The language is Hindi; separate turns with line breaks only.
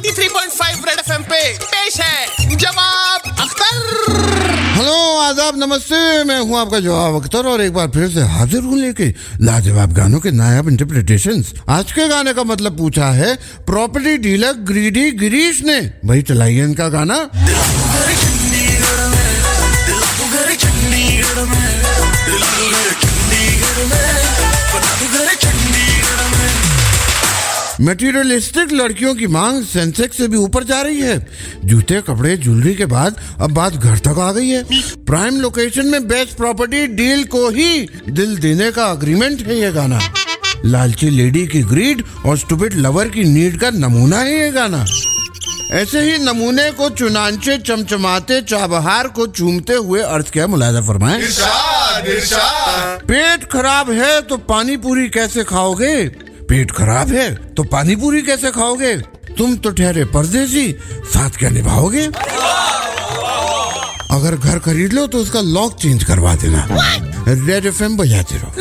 93.5 रेड एफएम पे पेश है जवाब अख्तर।
हेलो आदाब नमस्ते मैं हूँ आपका जवाब अख्तर और एक बार फिर से हाजिर हूँ लेके लाजवाब गानों के नायाब इंटरप्रिटेशन आज के गाने का मतलब पूछा है प्रॉपर्टी डीलर ग्रीडी गिरीश ने। भाई चलाइए इनका गाना। मटेरियलिस्टिक लड़कियों की मांग सेंसेक्स से भी ऊपर जा रही है। जूते कपड़े ज्वेलरी के बाद अब बात घर तक आ गई है। प्राइम लोकेशन में बेस्ट प्रॉपर्टी डील को ही दिल देने का अग्रीमेंट है ये गाना। लालची लेडी की ग्रीड और स्टूपिड लवर की नीड का नमूना है ये गाना। ऐसे ही नमूने को चुनाचे चमचमाते चाबहार को चूमते हुए अर्थ क्या मुलायदा फरमाए? पेट खराब है तो पानी पूरी कैसे खाओगे? पेट खराब है तो पानी पूरी कैसे खाओगे? तुम तो ठहरे परदेसी साथ क्या निभाओगे? अगर घर खरीद लो तो उसका लॉक चेंज करवा देना। रेड एफ़ एम बजाते रहो।